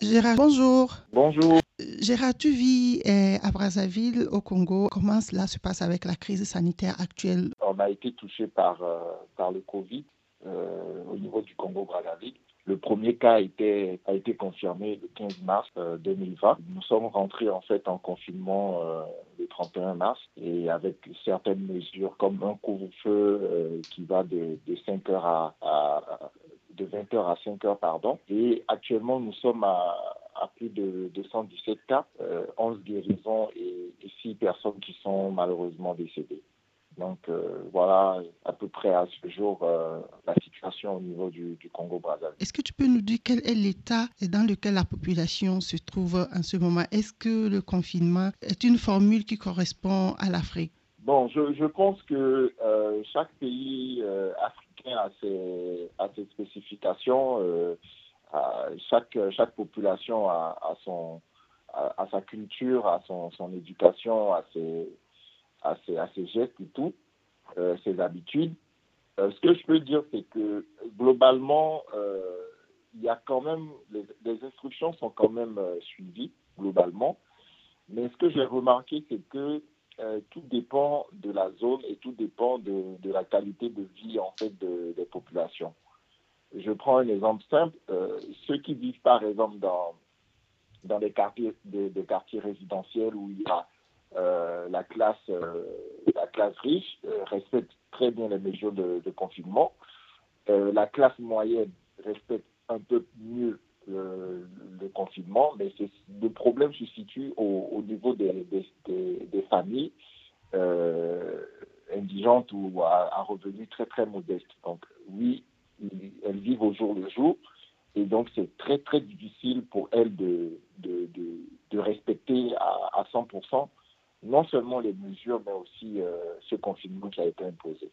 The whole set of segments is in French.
Gérard, bonjour. Bonjour. Gérard, tu vis eh, à Brazzaville, au Congo. Comment cela se passe avec la crise sanitaire actuelle? On a été touché par, euh, par le Covid euh, au niveau du Congo-Brazzaville. Le premier cas a été, a été confirmé le 15 mars 2020. Euh, Nous sommes rentrés en fait en confinement le 31 mars et avec certaines mesures comme un couvre-feu qui va de, de 5 heures à, à de 20h à 5h, pardon. Et actuellement, nous sommes à, plus de 217 cas, 11 euh, guérisons et, 6 personnes qui sont malheureusement décédées. Donc euh, voilà à peu près à ce jour euh, la situation au niveau du, Congo-Brazzaville. Est-ce que tu peux nous dire quel est l'état dans lequel la population se trouve en ce moment? Est-ce que le confinement est une formule qui correspond à l'Afrique? Bon, je, pense que chaque pays africain à ses, spécifications. Euh, chaque, population a, a sa culture, à son, éducation, à ses, à, ses, gestes et tout, euh, ses habitudes. Euh, ce que je peux dire, c'est que globalement, il y a quand même, les instructions sont quand même suivies globalement. Mais ce que j'ai remarqué, c'est que euh, tout dépend de la zone et tout dépend de, la qualité de vie en fait de, des populations. Je prends un exemple simple. Euh, ceux qui vivent par exemple dans, dans des quartiers, résidentiels où il y a euh, la, classe, la classe riche respecte très bien les mesures de confinement. la classe moyenne respecte un peu mieux le, confinement, mais le problème se situe au, au niveau des, familles euh, indigentes ou à, revenus très très modestes. Donc oui, elles vivent au jour le jour, et donc c'est très très difficile pour elles de, respecter à, à 100% non seulement les mesures, mais aussi euh, ce confinement qui a été imposé.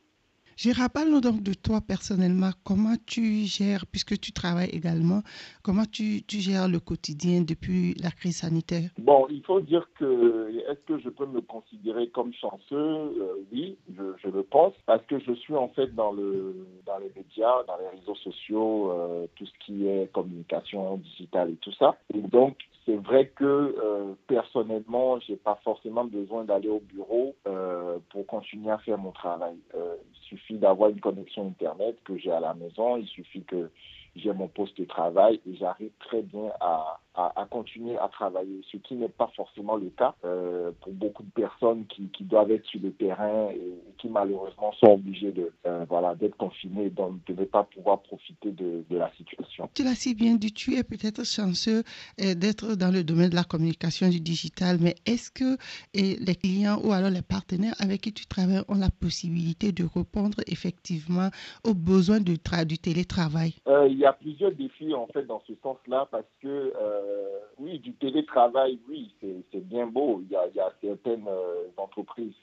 Gérard, parle-nous donc de toi personnellement. Comment tu gères, puisque tu travailles également, comment tu, tu, gères le quotidien depuis la crise sanitaire? Bon, il faut dire que, est-ce que je peux me considérer comme chanceux? Euh, Oui, je, je, le pense, parce que je suis en fait dans, le, dans les médias, dans les réseaux sociaux, euh, tout ce qui est communication digitale et tout ça. Et donc, c'est vrai que euh, personnellement, j'ai pas forcément besoin d'aller au bureau euh, pour continuer à faire mon travail. Il suffit d'avoir une connexion Internet que j'ai à la maison. Il suffit que j'ai mon poste de travail et j'arrive très bien à, à, continuer à travailler, ce qui n'est pas forcément le cas euh, pour beaucoup de personnes qui, qui, doivent être sur le terrain et, qui malheureusement sont obligées de euh, voilà d'être confinées, donc de ne pas pouvoir profiter de, de, la situation. Tu l'as si bien dit, tu es peut-être chanceux euh, d'être dans le domaine de la communication du digital, mais est-ce que les clients ou alors les partenaires avec qui tu travailles ont la possibilité de répondre effectivement aux besoins du, du télétravail? Il y a plusieurs défis en fait dans ce sens-là parce que euh, oui, du télétravail, oui, c'est bien beau. Il y a, certaines euh, entreprises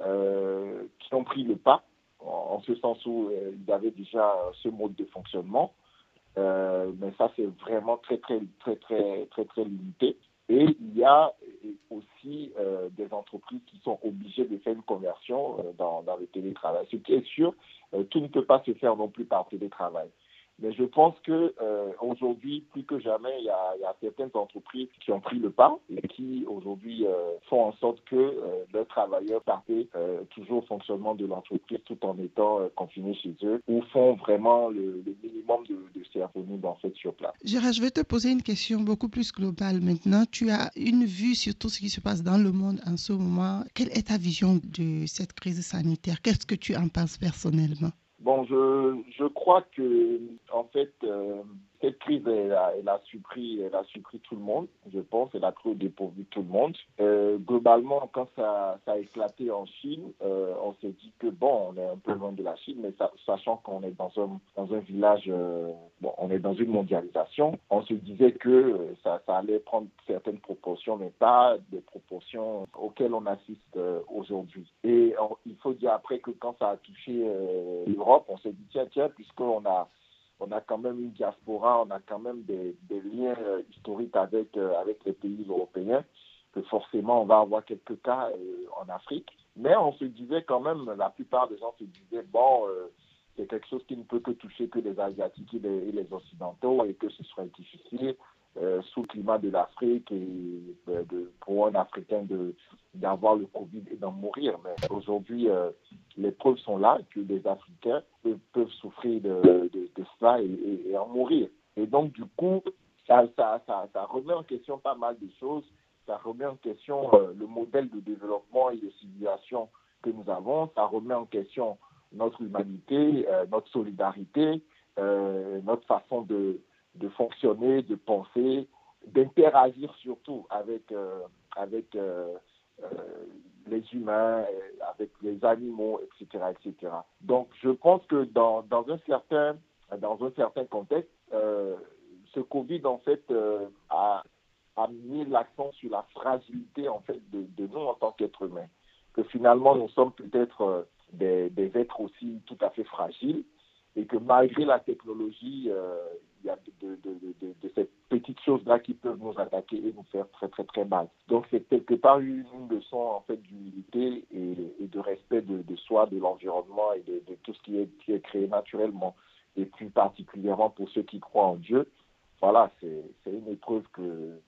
euh, qui ont pris le pas, en, ce sens où ils avaient déjà ce mode de fonctionnement. mais ça, c'est vraiment très, très, très, très, très, très limité. Et il y a aussi des entreprises qui sont obligées de faire une conversion dans, le télétravail. Ce qui est sûr, tout ne peut pas se faire non plus par télétravail. Mais je pense que euh, aujourd'hui, plus que jamais, il y, a, certaines entreprises qui ont pris le pas et qui aujourd'hui euh, font en sorte que euh, leurs travailleurs partent toujours au fonctionnement de l'entreprise tout en étant confinés chez eux ou font vraiment le, le minimum de, de cérémonie en fait sur place. Gérard, je vais te poser une question beaucoup plus globale maintenant. Tu as une vue sur tout ce qui se passe dans le monde en ce moment. Quelle est ta vision de cette crise sanitaire? Qu'est-ce que tu en penses personnellement? Bon, je, je crois que, en fait, euh, cette crise, elle a, elle surpris, elle a surpris tout le monde, je pense, elle a cru dépourvu tout le monde. Euh, globalement, quand ça, a éclaté en Chine, euh, on s'est dit que, bon, on est un peu loin de la Chine, mais sachant qu'on est dans un, dans un village, euh, bon, on est dans une mondialisation, on se disait que ça, allait prendre certaines proportions, mais pas des proportions auxquelles on assiste aujourd'hui. Et il faut dire après que quand ça a touché l'Europe, on s'est dit, tiens, tiens, puisqu'on a on a quand même une diaspora, on a quand même des, liens euh, historiques avec, euh, avec les pays européens, que forcément on va avoir quelques cas euh, en Afrique. Mais on se disait quand même, la plupart des gens se disaient, bon, c'est quelque chose qui ne peut que toucher que les Asiatiques et les, Occidentaux et que ce serait difficile sous le climat de l'Afrique et de, pour un Africain d'avoir le Covid et d'en mourir. Mais aujourd'hui, les preuves sont là que les Africains peuvent, souffrir de, cela et, en mourir. Et donc, du coup, ça, remet en question pas mal de choses. Ça remet en question le modèle de développement et de civilisation que nous avons. Ça remet en question notre humanité, notre solidarité, euh, notre façon de, de, fonctionner, de penser, d'interagir surtout avec, euh, avec euh, les humains, avec les animaux, etc., etc. Donc, je pense que dans, dans, un, certain, dans un certain contexte, ce Covid, en fait, a, a mis l'accent sur la fragilité, en fait, de, nous en tant qu'êtres humains. Que finalement, nous sommes peut-être des, êtres aussi tout à fait fragiles et que malgré la technologie, euh, il y a de, de, de, de ces petites choses-là qui peuvent nous attaquer et nous faire très très très mal. Donc c'est quelque part une, leçon en fait d'humilité et, de respect de, soi, de l'environnement et de, tout ce qui est, créé naturellement et plus particulièrement pour ceux qui croient en Dieu. Voilà, c'est une épreuve que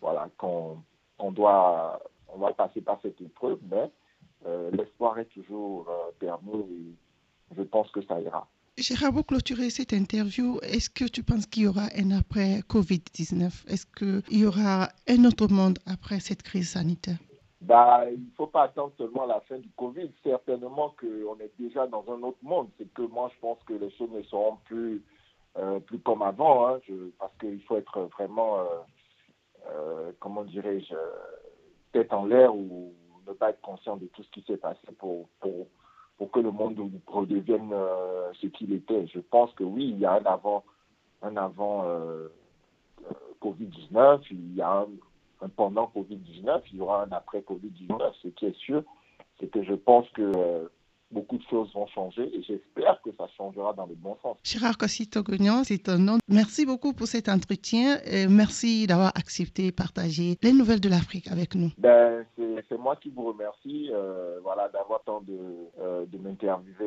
voilà qu'on on doit on va passer par cette épreuve, mais euh, l'espoir est toujours euh, permis et je pense que ça ira. Gérard, clôturer cette interview, est-ce que tu penses qu'il y aura un après Covid-19 Est-ce qu'il y aura un autre monde après cette crise sanitaire? Bah, il ne faut pas attendre seulement la fin du Covid. Certainement qu'on est déjà dans un autre monde. C'est que moi, je pense que les choses ne seront plus, euh, plus comme avant. Hein. parce qu'il faut être vraiment, euh, euh, comment dirais-je, tête en l'air ou ne pas être conscient de tout ce qui s'est passé pour, pour que le monde redevienne euh, ce qu'il était. Je pense que oui, il y a un avant, un avant euh, euh, Covid-19, il y a un, pendant Covid-19, il y aura un après Covid-19. Ce qui est sûr, c'est que je pense que beaucoup de choses vont changer et j'espère que ça changera dans le bon sens. Gérard Kossi-Togognan, c'est un nom. Merci beaucoup pour cet entretien et merci d'avoir accepté de partager les nouvelles de l'Afrique avec nous. Ben, c'est moi qui vous remercie euh, voilà, d'avoir temps de, euh, de m'interviewer